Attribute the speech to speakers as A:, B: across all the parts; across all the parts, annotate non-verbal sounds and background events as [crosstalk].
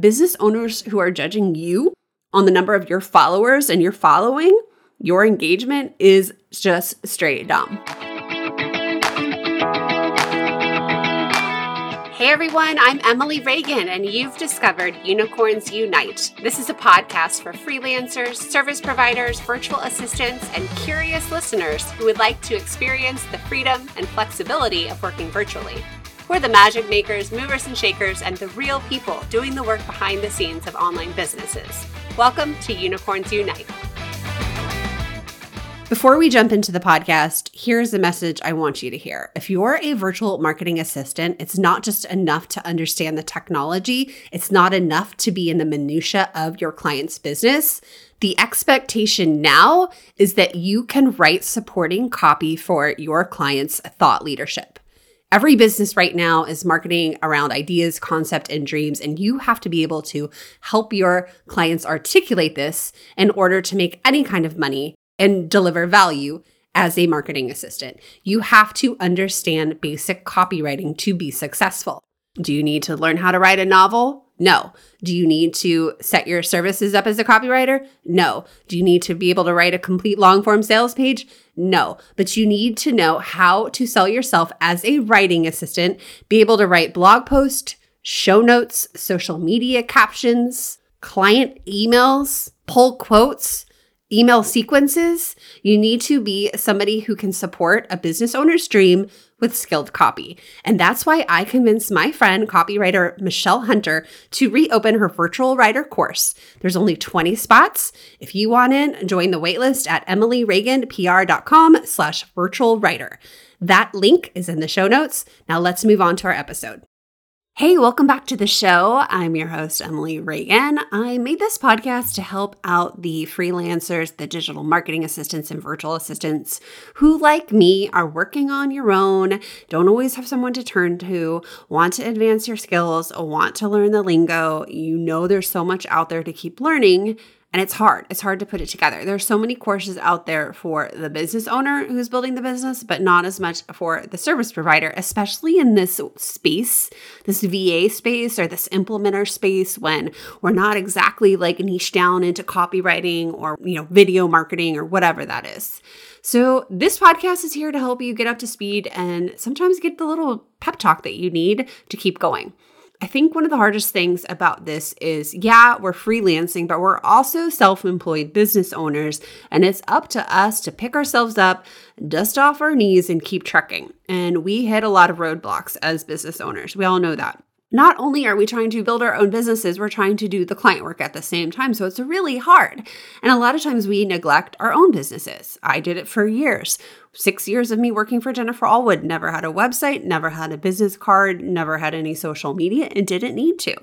A: business owners who are judging you on the number of your followers and your following, your engagement is just straight dumb. Hey everyone, I'm Emily Reagan, and you've discovered Unicorns Unite. This is a podcast for freelancers, service providers, virtual assistants, and curious listeners who would like to experience the freedom and flexibility of working virtually. We're the magic makers, movers and shakers, and the real people doing the work behind the scenes of online businesses. Welcome to Unicorns Unite. Before we jump into the podcast, here's a message I want you to hear. If you're a virtual marketing assistant, it's not just enough to understand the technology, it's not enough to be in the minutia of your client's business. The expectation now is that you can write supporting copy for your client's thought leadership. Every business right now is marketing around ideas, concept, and dreams, and you have to be able to help your clients articulate this in order to make any kind of money and deliver value as a marketing assistant. You have to understand basic copywriting to be successful. Do you need to learn how to write a novel? No. Do you need to set your services up as a copywriter? No. Do you need to be able to write a complete long form sales page? No. But you need to know how to sell yourself as a writing assistant, be able to write blog posts, show notes, social media captions, client emails, pull quotes, email sequences, you need to be somebody who can support a business owner's dream with skilled copy. And that's why I convinced my friend, copywriter Michelle Hunter, to reopen her virtual writer course. There's only 20 spots. If you want in, join the waitlist at emilyreaganpr.com slash virtual writer. That link is in the show notes. Now let's move on to our episode. Hey, welcome back to the show. I'm your host, Emily Reagan. I made this podcast to help out the freelancers, the digital marketing assistants, and virtual assistants who, like me, are working on your own, don't always have someone to turn to, want to advance your skills, want to learn the lingo. You know, there's so much out there to keep learning and it's hard. It's hard to put it together. There's so many courses out there for the business owner who's building the business, but not as much for the service provider, especially in this space, this VA space or this implementer space when we're not exactly like niche down into copywriting or, you know, video marketing or whatever that is. So, this podcast is here to help you get up to speed and sometimes get the little pep talk that you need to keep going. I think one of the hardest things about this is yeah, we're freelancing, but we're also self employed business owners, and it's up to us to pick ourselves up, dust off our knees, and keep trucking. And we hit a lot of roadblocks as business owners. We all know that not only are we trying to build our own businesses, we're trying to do the client work at the same time. So it's really hard. And a lot of times we neglect our own businesses. I did it for years. Six years of me working for Jennifer Allwood, never had a website, never had a business card, never had any social media, and didn't need to.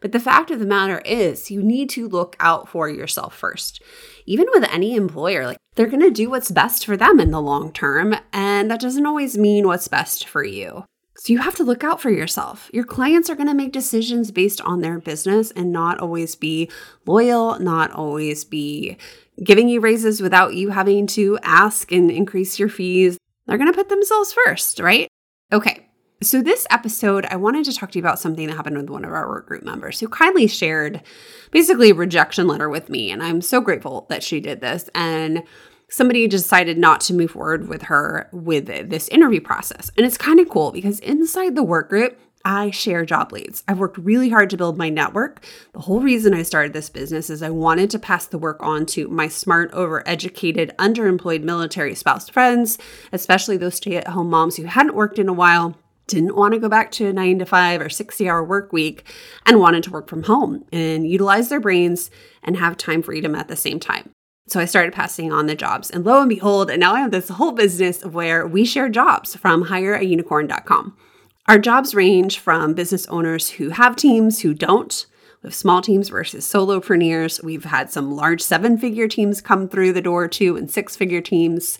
A: But the fact of the matter is, you need to look out for yourself first. Even with any employer, like they're going to do what's best for them in the long term, and that doesn't always mean what's best for you. So you have to look out for yourself. Your clients are going to make decisions based on their business and not always be loyal, not always be giving you raises without you having to ask and increase your fees. They're going to put themselves first, right? Okay. So, this episode, I wanted to talk to you about something that happened with one of our work group members who kindly shared basically a rejection letter with me. And I'm so grateful that she did this. And somebody decided not to move forward with her with this interview process. And it's kind of cool because inside the work group, I share job leads. I've worked really hard to build my network. The whole reason I started this business is I wanted to pass the work on to my smart, overeducated, underemployed military spouse friends, especially those stay at home moms who hadn't worked in a while didn't want to go back to a nine to five or 60 hour work week and wanted to work from home and utilize their brains and have time freedom at the same time. So I started passing on the jobs. And lo and behold, and now I have this whole business where we share jobs from hireaunicorn.com. Our jobs range from business owners who have teams who don't. Have small teams versus solopreneurs. We've had some large seven figure teams come through the door too, and six figure teams.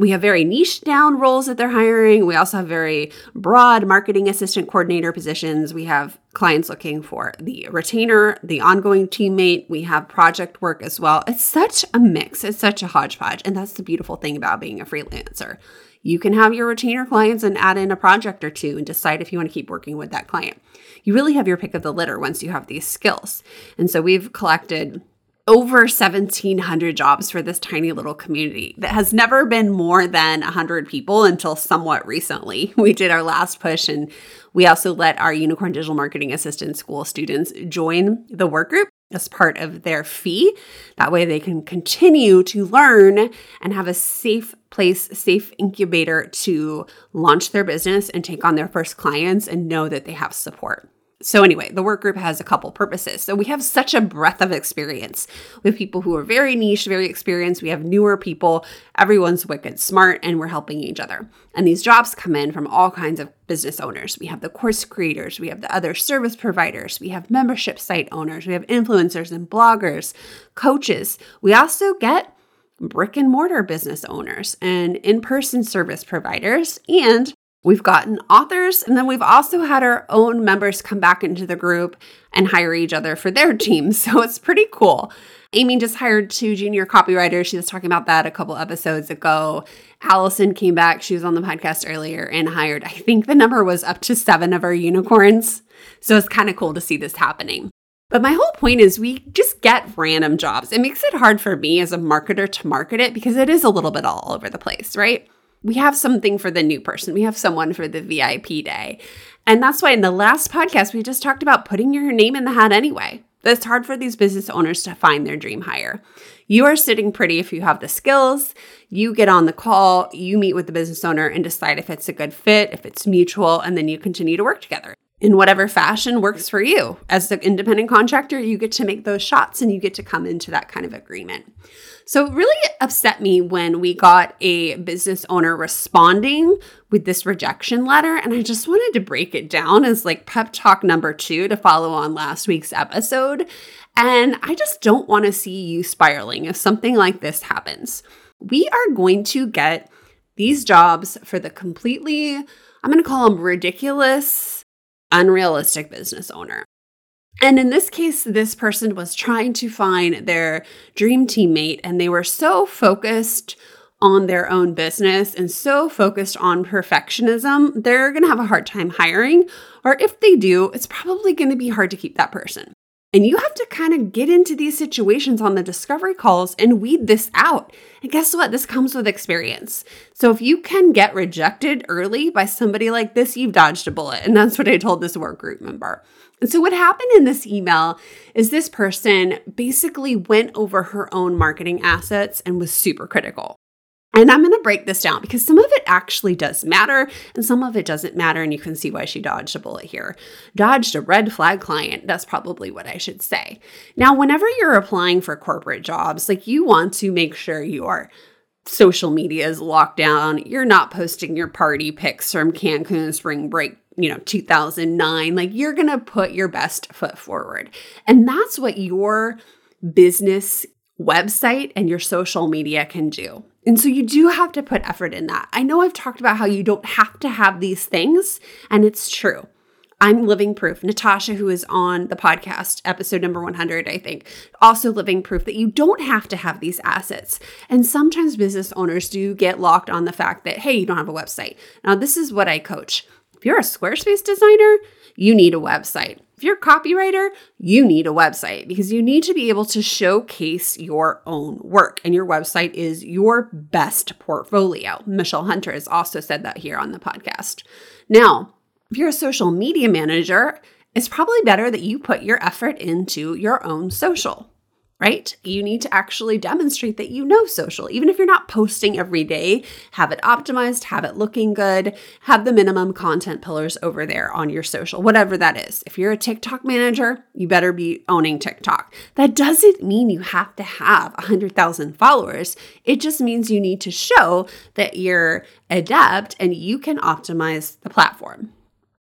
A: We have very niche down roles that they're hiring. We also have very broad marketing assistant coordinator positions. We have clients looking for the retainer, the ongoing teammate. We have project work as well. It's such a mix, it's such a hodgepodge. And that's the beautiful thing about being a freelancer. You can have your retainer clients and add in a project or two and decide if you want to keep working with that client. You really have your pick of the litter once you have these skills. And so we've collected over 1700 jobs for this tiny little community that has never been more than 100 people until somewhat recently. [laughs] We did our last push and we also let our Unicorn Digital Marketing Assistant School students join the work group as part of their fee. That way they can continue to learn and have a safe place, safe incubator to launch their business and take on their first clients and know that they have support. So, anyway, the work group has a couple purposes. So, we have such a breadth of experience We have people who are very niche, very experienced. We have newer people. Everyone's wicked smart, and we're helping each other. And these jobs come in from all kinds of business owners. We have the course creators, we have the other service providers, we have membership site owners, we have influencers and bloggers, coaches. We also get brick and mortar business owners and in person service providers and We've gotten authors, and then we've also had our own members come back into the group and hire each other for their [laughs] teams. So it's pretty cool. Amy just hired two junior copywriters. She was talking about that a couple episodes ago. Allison came back. She was on the podcast earlier and hired, I think the number was up to seven of our unicorns. So it's kind of cool to see this happening. But my whole point is we just get random jobs. It makes it hard for me as a marketer to market it because it is a little bit all over the place, right? We have something for the new person. We have someone for the VIP day. And that's why in the last podcast, we just talked about putting your name in the hat anyway. It's hard for these business owners to find their dream hire. You are sitting pretty if you have the skills. You get on the call, you meet with the business owner and decide if it's a good fit, if it's mutual, and then you continue to work together in whatever fashion works for you. As the independent contractor, you get to make those shots and you get to come into that kind of agreement. So it really upset me when we got a business owner responding with this rejection letter. And I just wanted to break it down as like pep talk number two to follow on last week's episode. And I just don't want to see you spiraling if something like this happens. We are going to get these jobs for the completely, I'm going to call them ridiculous, unrealistic business owner. And in this case, this person was trying to find their dream teammate, and they were so focused on their own business and so focused on perfectionism, they're going to have a hard time hiring. Or if they do, it's probably going to be hard to keep that person. And you have to kind of get into these situations on the discovery calls and weed this out. And guess what? This comes with experience. So if you can get rejected early by somebody like this, you've dodged a bullet. And that's what I told this work group member. And so what happened in this email is this person basically went over her own marketing assets and was super critical. And I'm going to break this down because some of it actually does matter and some of it doesn't matter. And you can see why she dodged a bullet here. Dodged a red flag client. That's probably what I should say. Now, whenever you're applying for corporate jobs, like you want to make sure your social media is locked down. You're not posting your party pics from Cancun spring break you know 2009 like you're going to put your best foot forward and that's what your business website and your social media can do and so you do have to put effort in that. I know I've talked about how you don't have to have these things, and it's true. I'm living proof. Natasha, who is on the podcast, episode number 100, I think, also living proof that you don't have to have these assets. And sometimes business owners do get locked on the fact that, hey, you don't have a website. Now, this is what I coach. If you're a Squarespace designer, you need a website. If you're a copywriter, you need a website because you need to be able to showcase your own work, and your website is your best portfolio. Michelle Hunter has also said that here on the podcast. Now, if you're a social media manager, it's probably better that you put your effort into your own social right? You need to actually demonstrate that you know social. Even if you're not posting every day, have it optimized, have it looking good, have the minimum content pillars over there on your social, whatever that is. If you're a TikTok manager, you better be owning TikTok. That doesn't mean you have to have 100,000 followers. It just means you need to show that you're adept and you can optimize the platform.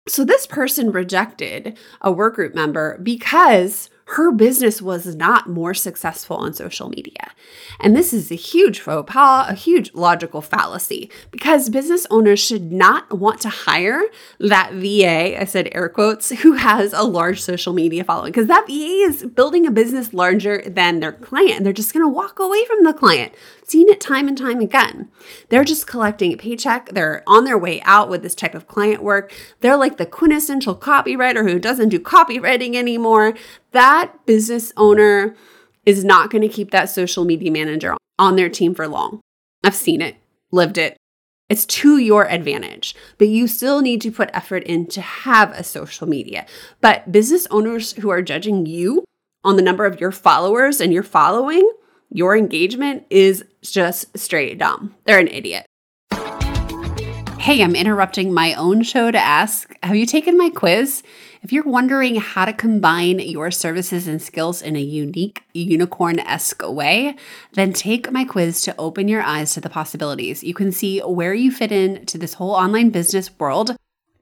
A: So this person rejected a workgroup member because her business was not more successful on social media. And this is a huge faux pas, a huge logical fallacy, because business owners should not want to hire that VA, I said air quotes, who has a large social media following, because that VA is building a business larger than their client, and they're just gonna walk away from the client. Seen it time and time again. They're just collecting a paycheck. They're on their way out with this type of client work. They're like the quintessential copywriter who doesn't do copywriting anymore. That business owner is not going to keep that social media manager on their team for long. I've seen it, lived it. It's to your advantage, but you still need to put effort in to have a social media. But business owners who are judging you on the number of your followers and your following, your engagement is just straight dumb. They're an idiot. Hey, I'm interrupting my own show to ask Have you taken my quiz? If you're wondering how to combine your services and skills in a unique, unicorn esque way, then take my quiz to open your eyes to the possibilities. You can see where you fit in to this whole online business world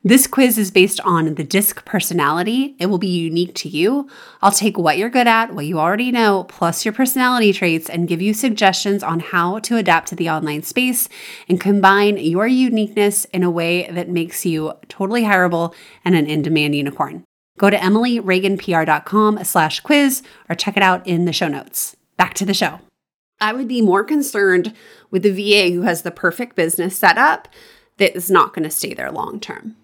A: this quiz is based on the DISC personality. It will be unique to you. I'll take what you're good at, what you already know, plus your personality traits, and give you suggestions on how to adapt to the online space and combine your uniqueness in a way that makes you totally hireable and an in-demand unicorn. Go to emilyreaganpr.com slash quiz or check it out in the show notes. Back to the show. I would be more concerned with the VA who has the perfect business set up that is not going to stay there long term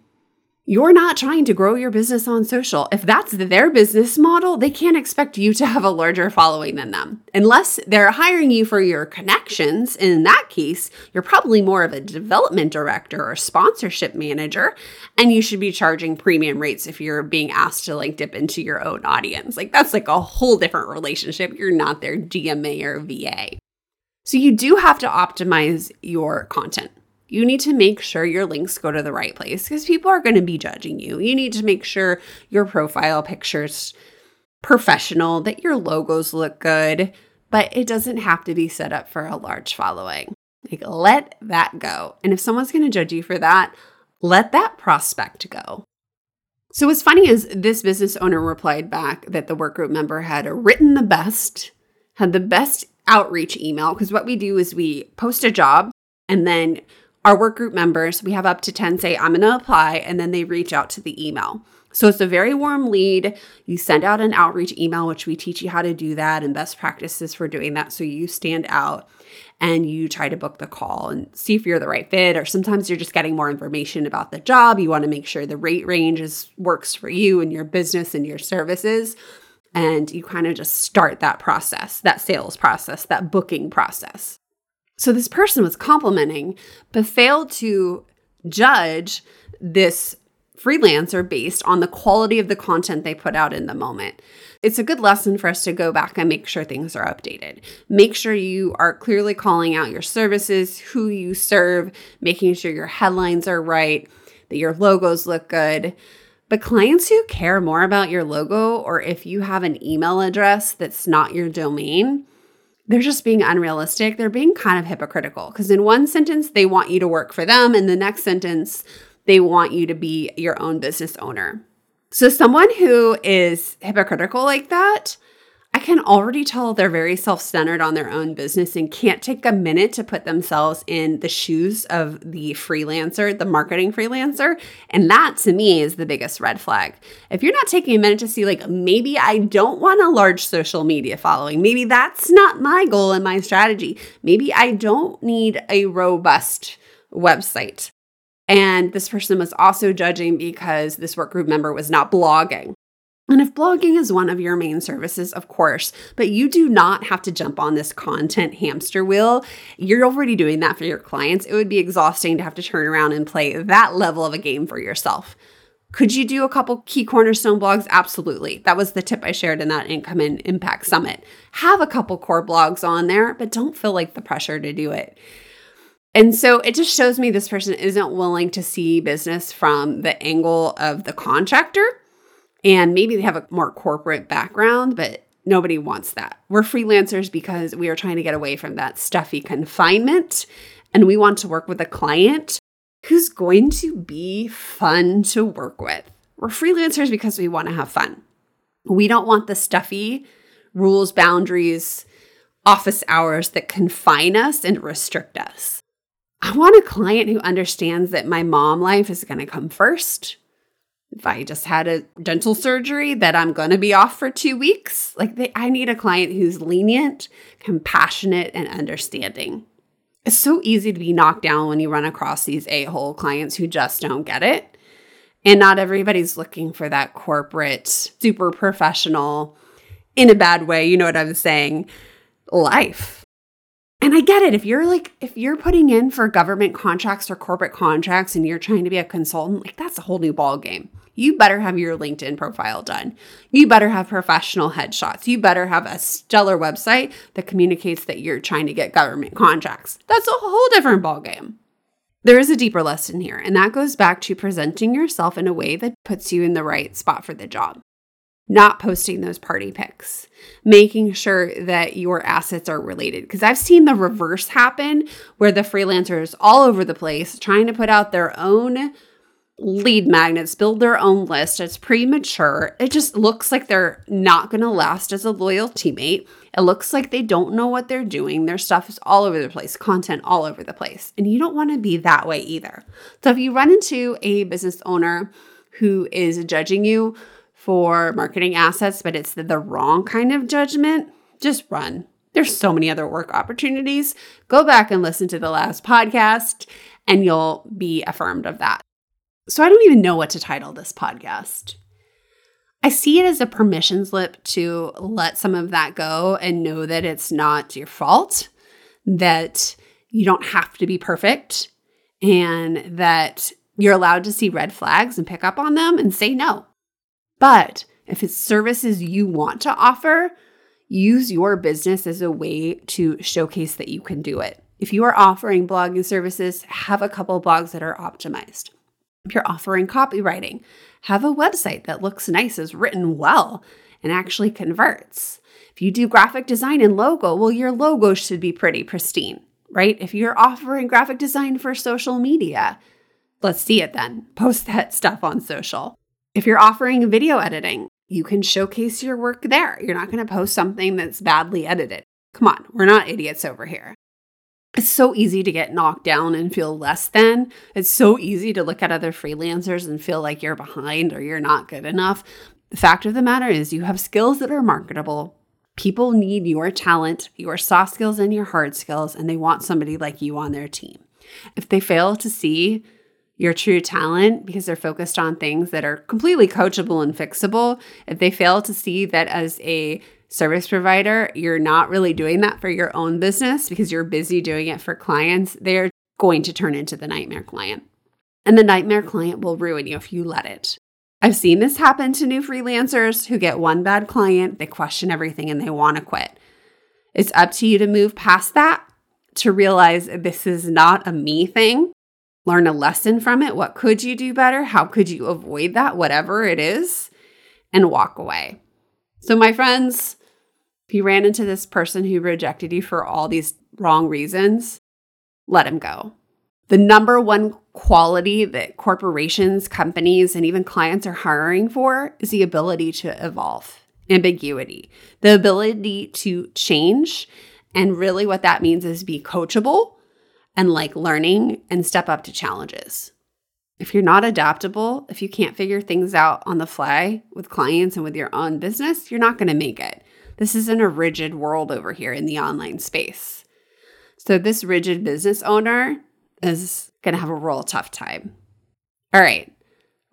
A: you're not trying to grow your business on social. If that's their business model, they can't expect you to have a larger following than them. Unless they're hiring you for your connections. In that case, you're probably more of a development director or sponsorship manager, and you should be charging premium rates if you're being asked to like dip into your own audience. Like that's like a whole different relationship. You're not their DMA or VA. So you do have to optimize your content you need to make sure your links go to the right place because people are going to be judging you. You need to make sure your profile pictures professional, that your logos look good, but it doesn't have to be set up for a large following. Like let that go. And if someone's going to judge you for that, let that prospect go. So what's funny is this business owner replied back that the work group member had written the best, had the best outreach email because what we do is we post a job and then our work group members, we have up to 10 say, I'm going to apply, and then they reach out to the email. So it's a very warm lead. You send out an outreach email, which we teach you how to do that and best practices for doing that. So you stand out and you try to book the call and see if you're the right fit. Or sometimes you're just getting more information about the job. You want to make sure the rate range is, works for you and your business and your services. And you kind of just start that process, that sales process, that booking process. So this person was complimenting, but failed to judge this freelancer based on the quality of the content they put out in the moment. It's a good lesson for us to go back and make sure things are updated. Make sure you are clearly calling out your services, who you serve, making sure your headlines are right, that your logos look good. But clients who care more about your logo or if you have an email address that's not your domain, they're just being unrealistic. They're being kind of hypocritical because in one sentence, they want you to work for them. In the next sentence, they want you to be your own business owner. So, someone who is hypocritical like that, can already tell they're very self centered on their own business and can't take a minute to put themselves in the shoes of the freelancer, the marketing freelancer. And that to me is the biggest red flag. If you're not taking a minute to see, like, maybe I don't want a large social media following, maybe that's not my goal and my strategy, maybe I don't need a robust website. And this person was also judging because this work group member was not blogging. And if blogging is one of your main services, of course, but you do not have to jump on this content hamster wheel. You're already doing that for your clients. It would be exhausting to have to turn around and play that level of a game for yourself. Could you do a couple key cornerstone blogs? Absolutely. That was the tip I shared in that Income and Impact Summit. Have a couple core blogs on there, but don't feel like the pressure to do it. And so it just shows me this person isn't willing to see business from the angle of the contractor and maybe they have a more corporate background, but nobody wants that. We're freelancers because we are trying to get away from that stuffy confinement and we want to work with a client who's going to be fun to work with. We're freelancers because we want to have fun. We don't want the stuffy rules, boundaries, office hours that confine us and restrict us. I want a client who understands that my mom life is going to come first. If I just had a dental surgery, that I'm going to be off for two weeks. Like, they, I need a client who's lenient, compassionate, and understanding. It's so easy to be knocked down when you run across these a hole clients who just don't get it. And not everybody's looking for that corporate, super professional, in a bad way, you know what I'm saying, life. And I get it. If you're like, if you're putting in for government contracts or corporate contracts and you're trying to be a consultant, like that's a whole new ball game. You better have your LinkedIn profile done. You better have professional headshots. You better have a stellar website that communicates that you're trying to get government contracts. That's a whole different ballgame. There is a deeper lesson here, and that goes back to presenting yourself in a way that puts you in the right spot for the job not posting those party pics, making sure that your assets are related. Because I've seen the reverse happen where the freelancers all over the place trying to put out their own lead magnets, build their own list. It's premature. It just looks like they're not going to last as a loyal teammate. It looks like they don't know what they're doing. Their stuff is all over the place, content all over the place. And you don't want to be that way either. So if you run into a business owner who is judging you for marketing assets, but it's the, the wrong kind of judgment, just run. There's so many other work opportunities. Go back and listen to the last podcast, and you'll be affirmed of that. So, I don't even know what to title this podcast. I see it as a permission slip to let some of that go and know that it's not your fault, that you don't have to be perfect, and that you're allowed to see red flags and pick up on them and say no. But if it's services you want to offer, use your business as a way to showcase that you can do it. If you are offering blogging services, have a couple blogs that are optimized. If you're offering copywriting, have a website that looks nice, is written well, and actually converts. If you do graphic design and logo, well, your logo should be pretty pristine, right? If you're offering graphic design for social media, let's see it then. [laughs] Post that stuff on social. If you're offering video editing, you can showcase your work there. You're not going to post something that's badly edited. Come on, we're not idiots over here. It's so easy to get knocked down and feel less than. It's so easy to look at other freelancers and feel like you're behind or you're not good enough. The fact of the matter is, you have skills that are marketable. People need your talent, your soft skills, and your hard skills, and they want somebody like you on their team. If they fail to see your true talent because they're focused on things that are completely coachable and fixable. If they fail to see that as a service provider, you're not really doing that for your own business because you're busy doing it for clients, they're going to turn into the nightmare client. And the nightmare client will ruin you if you let it. I've seen this happen to new freelancers who get one bad client, they question everything and they want to quit. It's up to you to move past that, to realize this is not a me thing learn a lesson from it. What could you do better? How could you avoid that, whatever it is, and walk away? So, my friends, you ran into this person who rejected you for all these wrong reasons, let him go. The number one quality that corporations, companies, and even clients are hiring for is the ability to evolve, ambiguity, the ability to change. And really, what that means is be coachable and like learning and step up to challenges. If you're not adaptable, if you can't figure things out on the fly with clients and with your own business, you're not going to make it. This isn't a rigid world over here in the online space. So, this rigid business owner is going to have a real tough time. All right,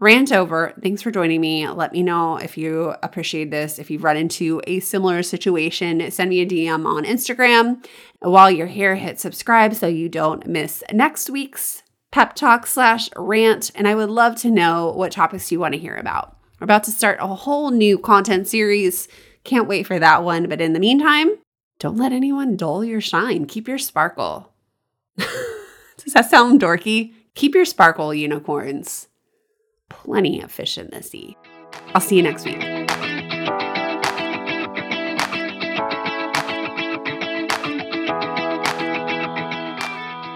A: rant over. Thanks for joining me. Let me know if you appreciate this. If you've run into a similar situation, send me a DM on Instagram. While you're here, hit subscribe so you don't miss next week's pep talk slash rant. And I would love to know what topics you want to hear about. We're about to start a whole new content series. Can't wait for that one. But in the meantime, don't let anyone dull your shine. Keep your sparkle. [laughs] Does that sound dorky? Keep your sparkle, unicorns plenty of fish in the sea. I'll see you next week.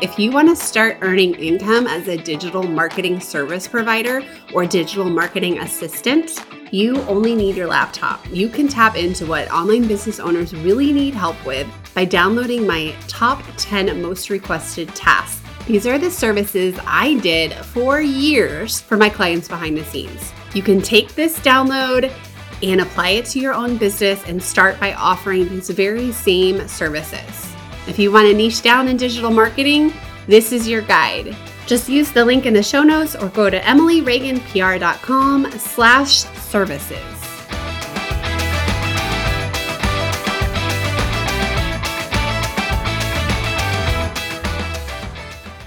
A: If you want to start earning income as a digital marketing service provider or digital marketing assistant, You only need your laptop. You can tap into what online business owners really need help with by downloading my top 10 most requested tasks. These are the services I did for years for my clients behind the scenes. You can take this download and apply it to your own business and start by offering these very same services. If you want to niche down in digital marketing, this is your guide. Just use the link in the show notes or go to emilyreaganpr.com slash services.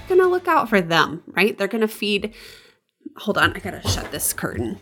A: Gonna look out for them, right? They're gonna feed. Hold on, I gotta shut this curtain.